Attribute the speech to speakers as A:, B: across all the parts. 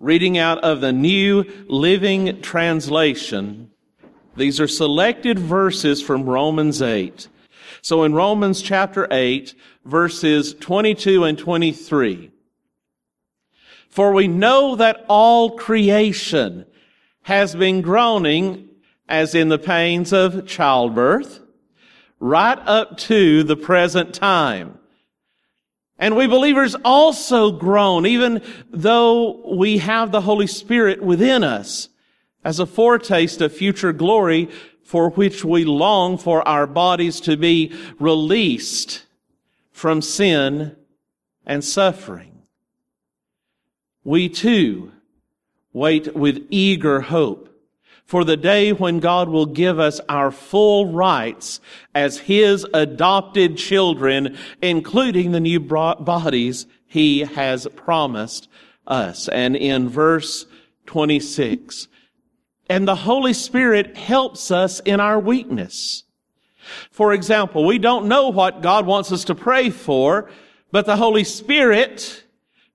A: reading out of the New Living Translation. These are selected verses from Romans 8. So in Romans chapter 8, verses 22 and 23, for we know that all creation has been groaning as in the pains of childbirth right up to the present time. And we believers also groan, even though we have the Holy Spirit within us as a foretaste of future glory for which we long for our bodies to be released from sin and suffering. We too wait with eager hope for the day when God will give us our full rights as His adopted children, including the new bodies He has promised us. And in verse 26, and the Holy Spirit helps us in our weakness. For example, we don't know what God wants us to pray for, but the Holy Spirit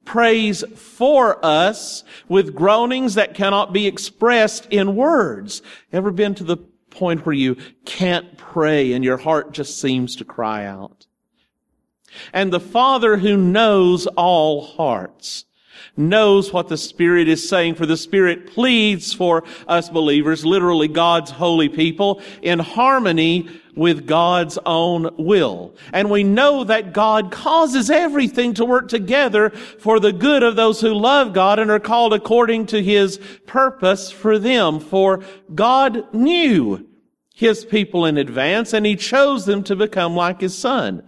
A: prays for us with groanings that cannot be expressed in words. Ever been to the point where you can't pray and your heart just seems to cry out? And the Father who knows all hearts knows what the Spirit is saying, for the Spirit pleads for us believers, literally God's holy people, in harmony with God's own will. And we know that God causes everything to work together for the good of those who love God and are called according to His purpose for them. For God knew His people in advance and He chose them to become like His Son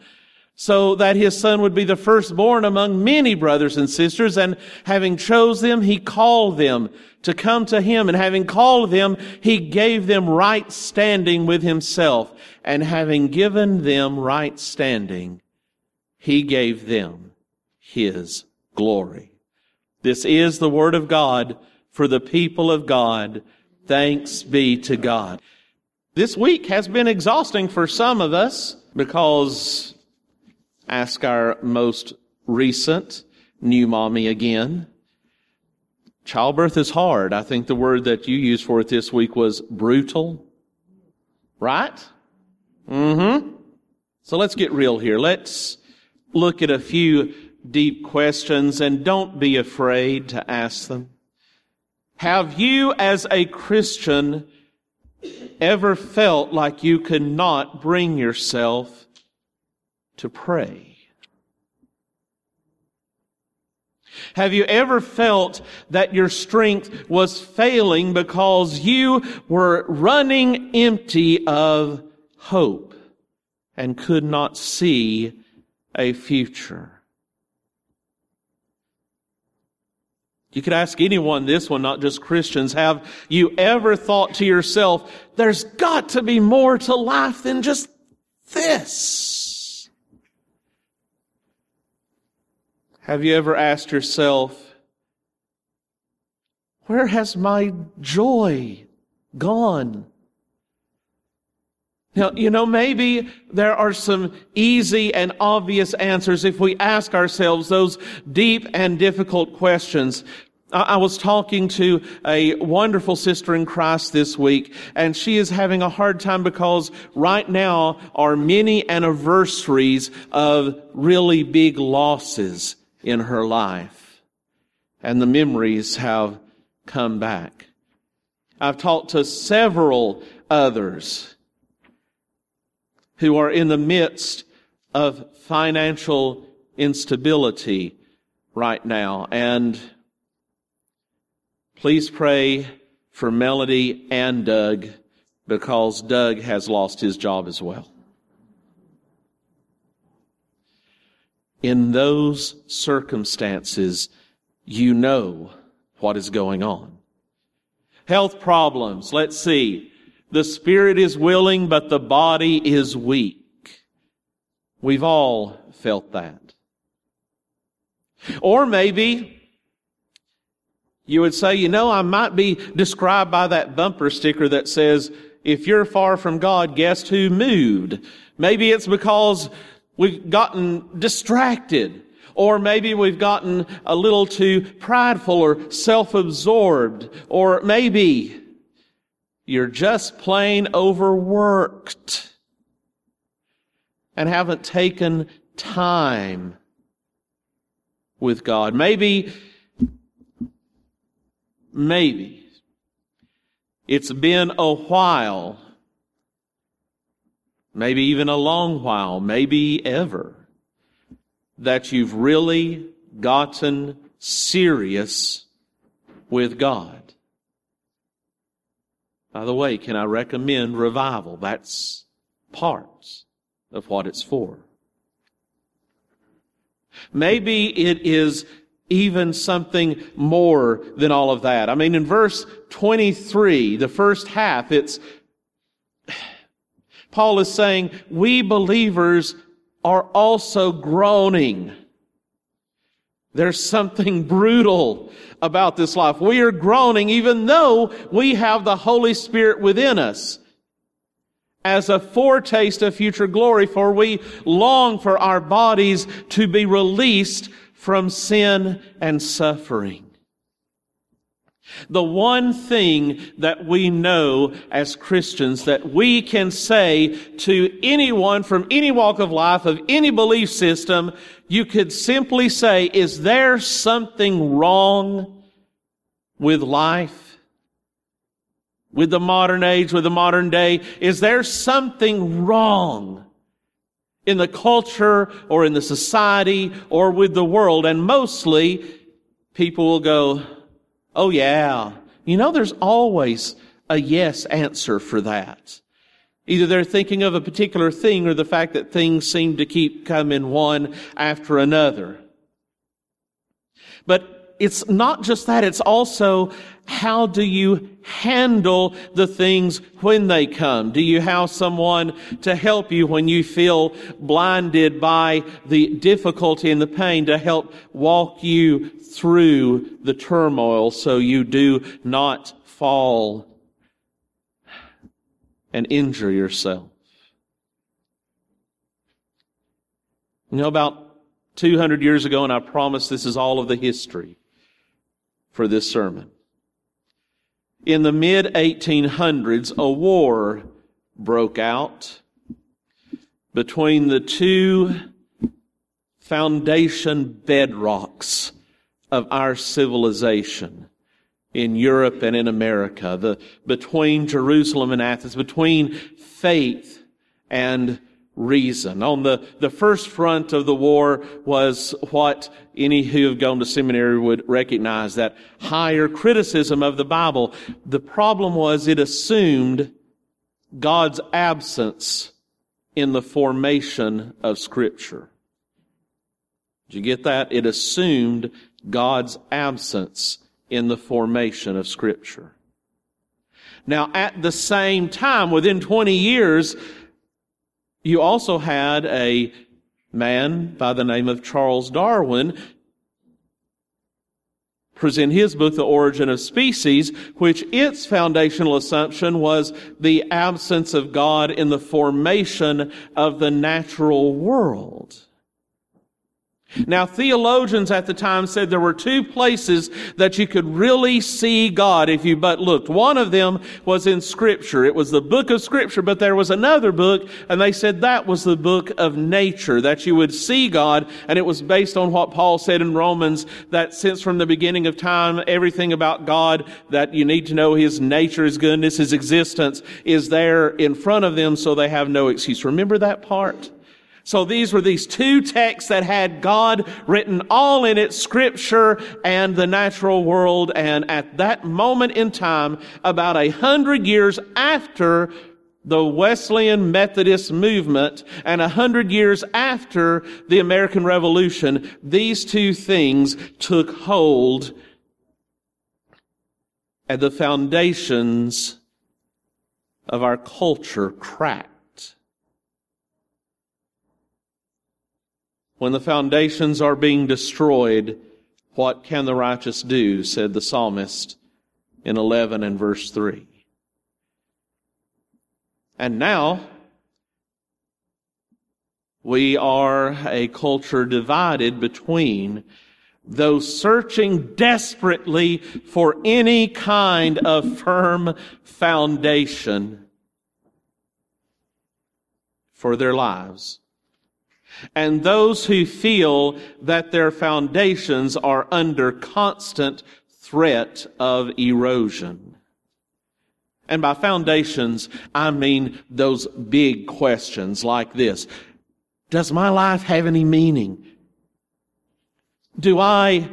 A: so that his son would be the firstborn among many brothers and sisters. And having chose them, he called them to come to him. And having called them, he gave them right standing with himself. And having given them right standing, he gave them his glory. This is the word of God for the people of God. Thanks be to God. This week has been exhausting for some of us because Ask our most recent new mommy again. Childbirth is hard. I think the word that you used for it this week was brutal. Right? Mm-hmm. So let's get real here. Let's look at a few deep questions and don't be afraid to ask them. Have you as a Christian ever felt like you could not bring yourself to pray? Have you ever felt that your strength was failing because you were running empty of hope and could not see a future? You could ask anyone this one, not just Christians. Have you ever thought to yourself, there's got to be more to life than just this? Have you ever asked yourself, where has my joy gone? Now, you know, maybe there are some easy and obvious answers if we ask ourselves those deep and difficult questions. I was talking to a wonderful sister in Christ this week, and she is having a hard time because right now are many anniversaries of really big losses in her life. And the memories have come back. I've talked to several others who are in the midst of financial instability right now. And please pray for Melody and Doug because Doug has lost his job as well. In those circumstances, you know what is going on. Health problems. Let's see. The spirit is willing, but the body is weak. We've all felt that. Or maybe you would say, you know, I might be described by that bumper sticker that says, if you're far from God, guess who moved? Maybe it's because We've gotten distracted. Or maybe we've gotten a little too prideful or self-absorbed. Or maybe you're just plain overworked and haven't taken time with God. Maybe, maybe it's been a while, maybe even a long while, maybe ever, that you've really gotten serious with God. By the way, can I recommend revival? That's parts of what it's for. Maybe it is even something more than all of that. I mean, in verse 23, the first half, it's, Paul is saying, we believers are also groaning. There's something brutal about this life. We are groaning even though we have the Holy Spirit within us as a foretaste of future glory, for we long for our bodies to be released from sin and suffering. The one thing that we know as Christians that we can say to anyone from any walk of life, of any belief system, you could simply say, is there something wrong with life? with the modern age, with the modern day? Is there something wrong in the culture or in the society or with the world? And mostly people will go, Oh yeah. You know, there's always a yes answer for that. Either they're thinking of a particular thing or the fact that things seem to keep coming one after another. But it's not just that, it's also how do you handle the things when they come? Do you have someone to help you when you feel blinded by the difficulty and the pain to help walk you through the turmoil so you do not fall and injure yourself? You know, about 200 years ago, and I promise this is all of the history for this sermon. In the mid 1800s, a war broke out between the two foundation bedrocks of our civilization in Europe and in America, the, between Jerusalem and Athens, between faith and reason. On the, the first front of the war was what any who have gone to seminary would recognize, that higher criticism of the Bible. The problem was it assumed God's absence in the formation of scripture. Did you get that? It assumed God's absence in the formation of scripture. Now, at the same time, within 20 years, you also had a man by the name of Charles Darwin present his book, The Origin of Species, which its foundational assumption was the absence of God in the formation of the natural world. Now, theologians at the time said there were two places that you could really see God if you but looked. One of them was in Scripture. It was the book of Scripture, but there was another book, and they said that was the book of nature, that you would see God, and it was based on what Paul said in Romans, that since from the beginning of time, everything about God that you need to know His nature, His goodness, His existence is there in front of them, so they have no excuse. Remember that part? So these were these two texts that had God written all in it, scripture and the natural world. And at that moment in time, about a hundred years after the Wesleyan Methodist movement and a hundred years after the American Revolution, these two things took hold and the foundations of our culture cracked. When the foundations are being destroyed, what can the righteous do? said the psalmist in 11 and verse 3. And now, We are a culture divided between those searching desperately for any kind of firm foundation for their lives. And those who feel that their foundations are under constant threat of erosion. And by foundations, I mean those big questions like this. Does my life have any meaning? Do I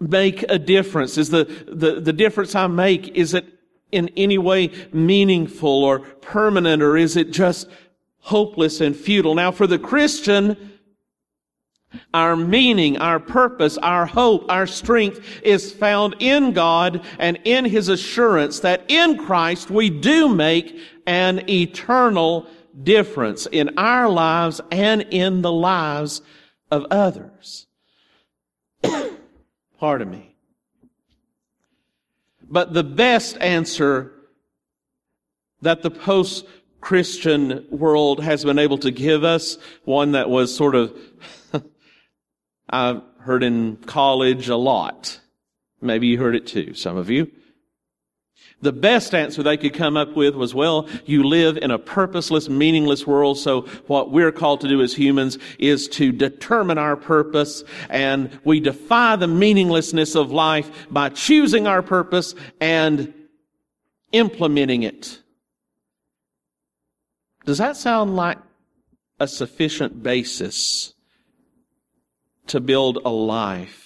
A: make a difference? Is the, the, the difference I make, is it in any way meaningful or permanent or is it just hopeless and futile? Now for the Christian, our meaning, our purpose, our hope, our strength is found in God and in His assurance that in Christ we do make an eternal difference in our lives and in the lives of others. Pardon me. But the best answer that the post Christian world has been able to give us, one that was sort of, I've heard in college a lot. Maybe you heard it too, some of you. The best answer they could come up with was, well, you live in a purposeless, meaningless world, so what we're called to do as humans is to determine our purpose, and we defy the meaninglessness of life by choosing our purpose and implementing it. Does that sound like a sufficient basis to build a life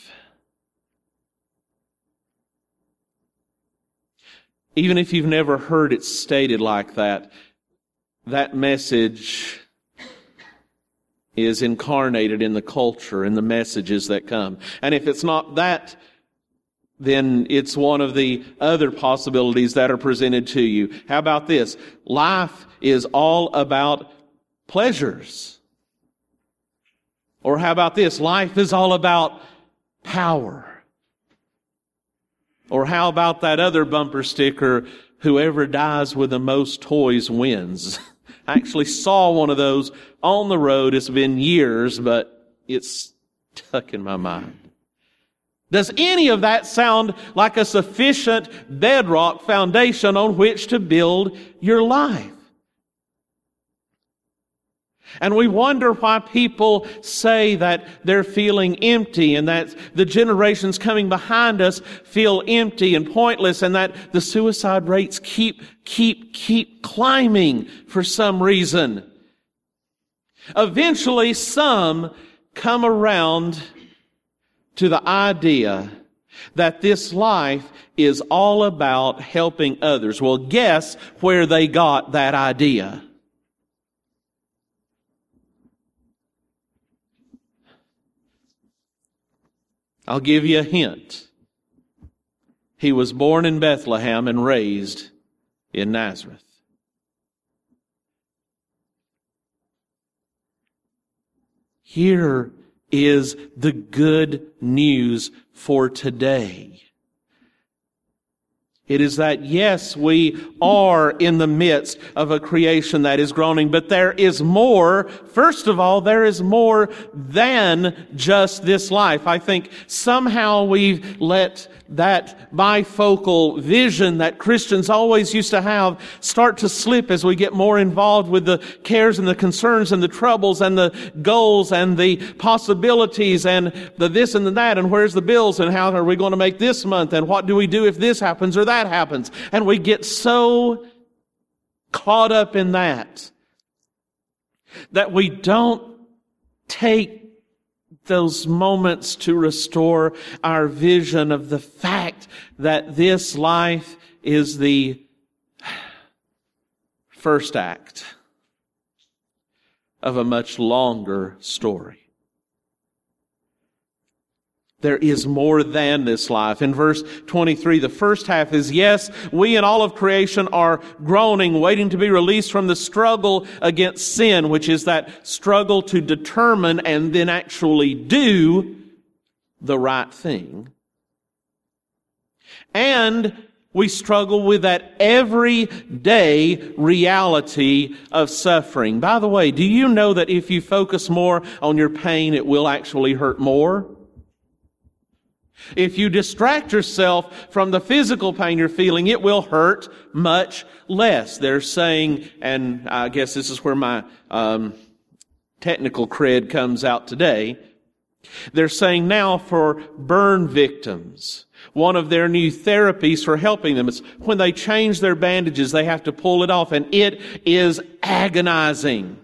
A: even if you've never heard it stated like that, that message is incarnated in the culture and the messages that come. And if it's not that, then it's one of the other possibilities that are presented to you. How about this? Life is all about pleasures. Or how about this? Life is all about power. Or how about that other bumper sticker, whoever dies with the most toys wins? I actually saw one of those on the road. It's been years, but it's stuck in my mind. Does any of that sound like a sufficient bedrock foundation on which to build your life? And we wonder why people say that they're feeling empty and that the generations coming behind us feel empty and pointless and that the suicide rates keep, keep, keep climbing for some reason. Eventually some come around to the idea that this life is all about helping others. Well, guess where they got that idea? I'll give you a hint. He was born in Bethlehem and raised in Nazareth. Here is the good news for today. It is that yes, we are in the midst of a creation that is groaning, but there is more. First of all, there is more than just this life. I think somehow we've let that bifocal vision that Christians always used to have start to slip as we get more involved with the cares and the concerns and the troubles and the goals and the possibilities and the this and the that and where's the bills and how are we going to make this month and what do we do if this happens or that happens. And we get so caught up in that that we don't take those moments to restore our vision of the fact that this life is the first act of a much longer story. There is more than this life. In verse 23, the first half is, yes, we and all of creation are groaning, waiting to be released from the struggle against sin, which is that struggle to determine and then actually do the right thing. And We struggle with that everyday reality of suffering. By the way, do you know that if you focus more on your pain, it will actually hurt more? If you distract yourself from the physical pain you're feeling, it will hurt much less. They're saying, and I guess this is where my um, technical cred comes out today. They're saying now for burn victims, one of their new therapies for helping them is when they change their bandages, they have to pull it off, and it is agonizing.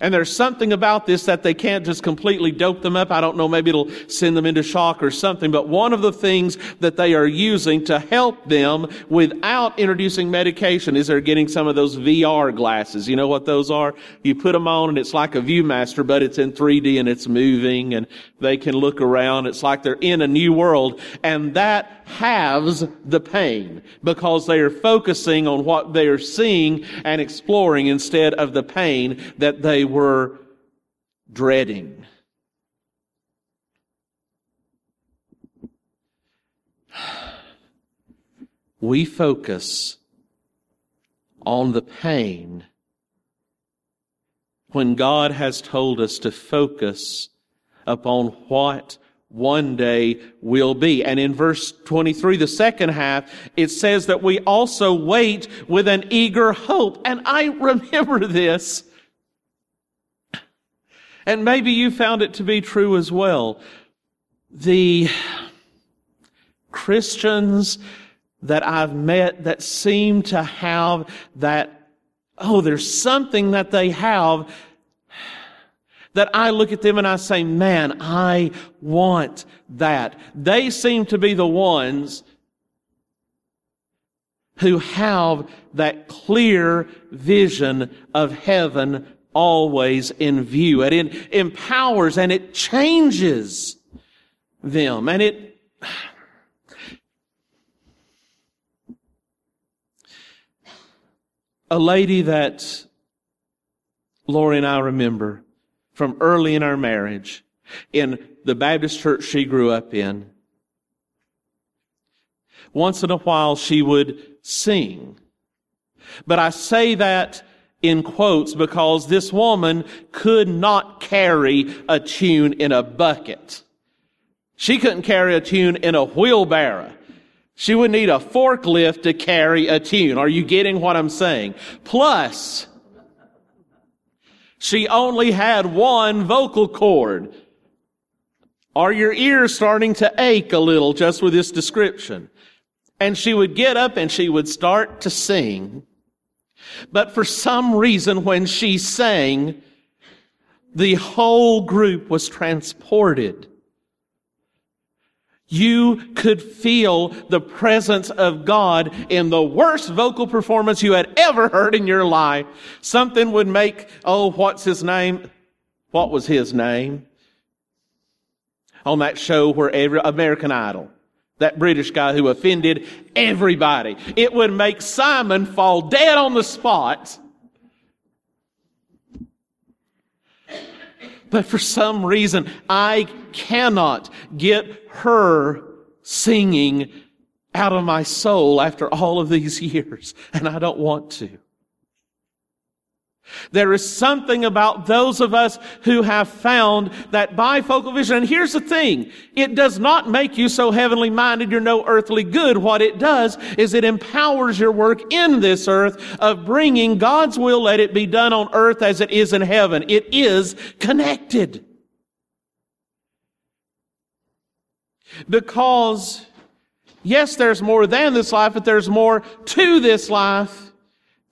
A: And there's something about this that they can't just completely dope them up. I don't know, maybe it'll send them into shock or something. But one of the things that they are using to help them without introducing medication is they're getting some of those VR glasses. You know what those are? You put them on and it's like a Viewmaster, but it's in 3D and it's moving and they can look around. It's like they're in a new world. And that halves the pain because they are focusing on what they are seeing and exploring instead of the pain that they were dreading. We focus on the pain when God has told us to focus upon what one day will be. And in verse 23, the second half, it says that we also wait with an eager hope. And I remember this. And maybe you found it to be true as well. The Christians that I've met that seem to have that, oh, there's something that they have that I look at them and I say, man, I want that. They seem to be the ones who have that clear vision of heaven always in view. And it empowers and it changes them. And it, a lady that Lori and I remember from early in our marriage in the Baptist church she grew up in. Once in a while she would sing. But I say that in quotes because this woman could not carry a tune in a bucket. She couldn't carry a tune in a wheelbarrow. She would need a forklift to carry a tune. Are you getting what I'm saying? Plus, she only had one vocal cord. Are your ears starting to ache a little just with this description? And she would get up and she would start to sing. But for some reason, when she sang, the whole group was transported you could feel the presence of God in the worst vocal performance you had ever heard in your life. Something would make, oh, what's his name? What was his name? On that show where every, American Idol. That British guy who offended everybody. It would make Simon fall dead on the spot. But for some reason, I cannot get her singing out of my soul after all of these years, and I don't want to. There is something about those of us who have found that bifocal vision. And here's the thing. It does not make you so heavenly minded you're no earthly good. What it does is it empowers your work in this earth of bringing God's will, let it be done on earth as it is in heaven. It is connected. Because, yes, there's more than this life, but there's more to this life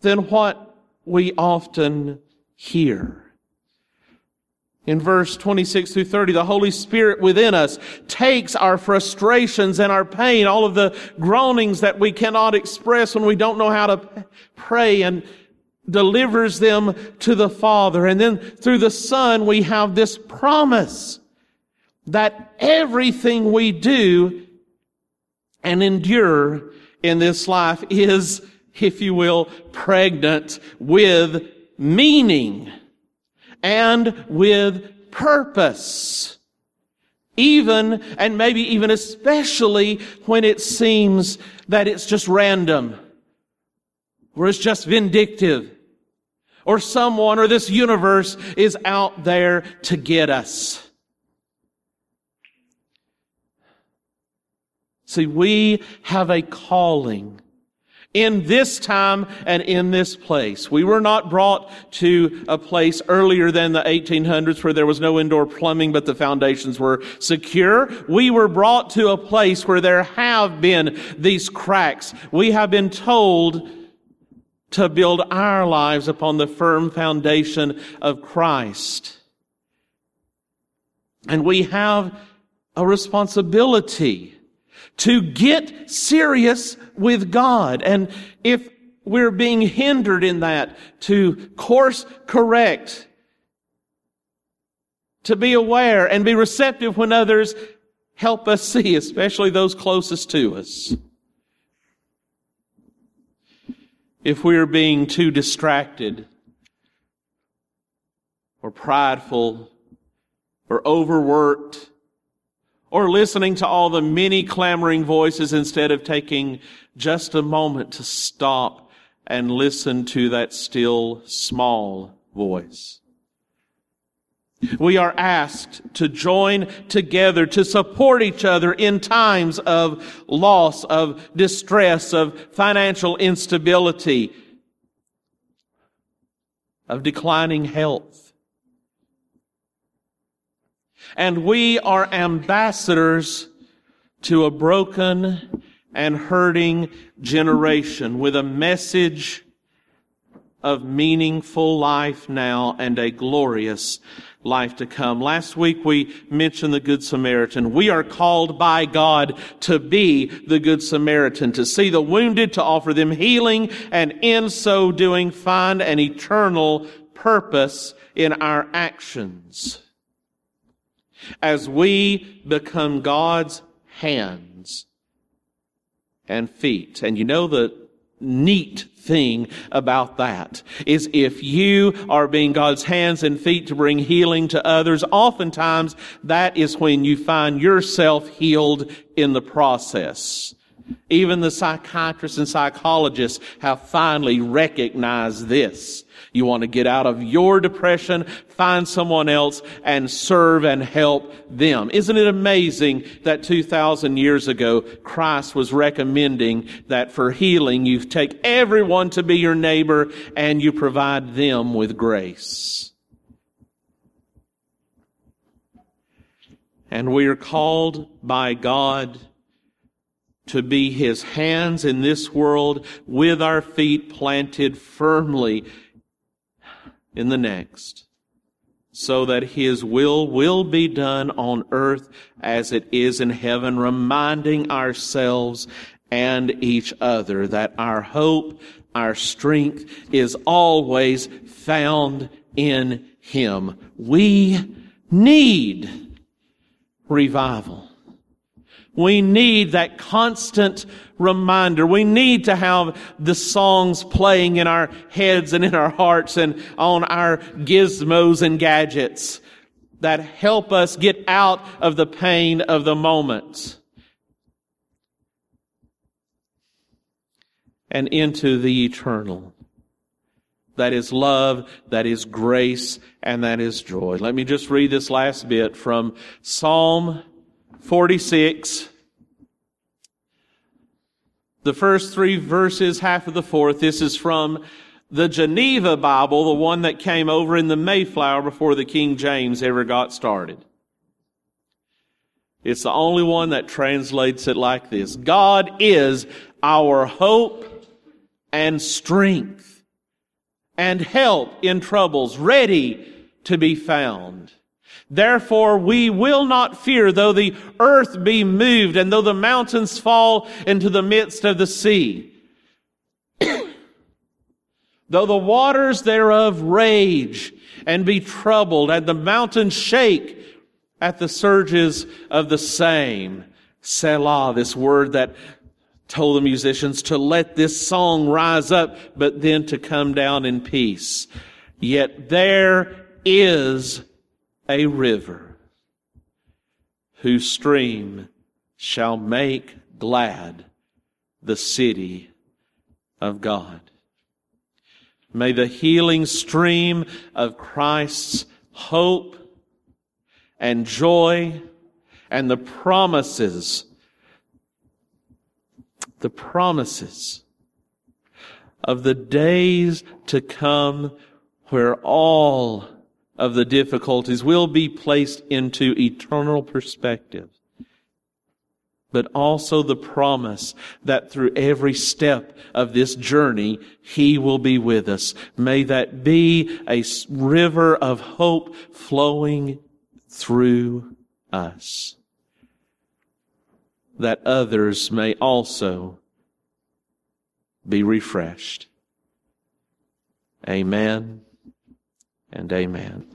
A: than what we often hear. In verse 26 through 30, the Holy Spirit within us takes our frustrations and our pain, all of the groanings that we cannot express when we don't know how to pray and delivers them to the Father. And then through the Son, we have this promise that everything we do and endure in this life is, if you will, pregnant with meaning and with purpose. Even, and maybe even especially when it seems that it's just random, or it's just vindictive, or someone or this universe is out there to get us. See, we have a calling in this time and in this place. We were not brought to a place earlier than the 1800s where there was no indoor plumbing, but the foundations were secure. We were brought to a place where there have been these cracks. We have been told to build our lives upon the firm foundation of Christ. And we have a responsibility to get serious with God. And if we're being hindered in that, to course correct, to be aware and be receptive when others help us see, especially those closest to us. If we're being too distracted or prideful or overworked or listening to all the many clamoring voices instead of taking just a moment to stop and listen to that still small voice. We are asked to join together to support each other in times of loss, of distress, of financial instability, of declining health. And we are ambassadors to a broken and hurting generation with a message of meaningful life now and a glorious life to come. Last week we mentioned the Good Samaritan. We are called by God to be the Good Samaritan, to see the wounded, to offer them healing, and in so doing find an eternal purpose in our actions as we become God's hands and feet. And you know the neat thing about that is if you are being God's hands and feet to bring healing to others, oftentimes that is when you find yourself healed in the process. Even the psychiatrists and psychologists have finally recognized this. You want to get out of your depression, find someone else and serve and help them. Isn't it amazing that 2,000 years ago, Christ was recommending that for healing, you take everyone to be your neighbor and you provide them with grace. And we are called by God to be his hands in this world with our feet planted firmly in the next, so that his will will be done on earth as it is in heaven, reminding ourselves and each other that our hope, our strength is always found in him. We need revival. We need that constant reminder. We need to have the songs playing in our heads and in our hearts and on our gizmos and gadgets that help us get out of the pain of the moment and into the eternal. That is love, that is grace, and that is joy. Let me just read this last bit from Psalm 46. The first three verses, half of the fourth. This is from the Geneva Bible, the one that came over in the Mayflower before the King James ever got started. It's the only one that translates it like this. God is our hope and strength and help in troubles, ready to be found. Therefore we will not fear though the earth be moved and though the mountains fall into the midst of the sea. though the waters thereof rage and be troubled and the mountains shake at the surges of the same. Selah, this word that told the musicians to let this song rise up, but then to come down in peace. Yet there is a river whose stream shall make glad the city of God. May the healing stream of Christ's hope and joy and the promises, the promises of the days to come where all of the difficulties will be placed into eternal perspective but also the promise that through every step of this journey, He will be with us. May that be a river of hope flowing through us, that others may also be refreshed. Amen and amen.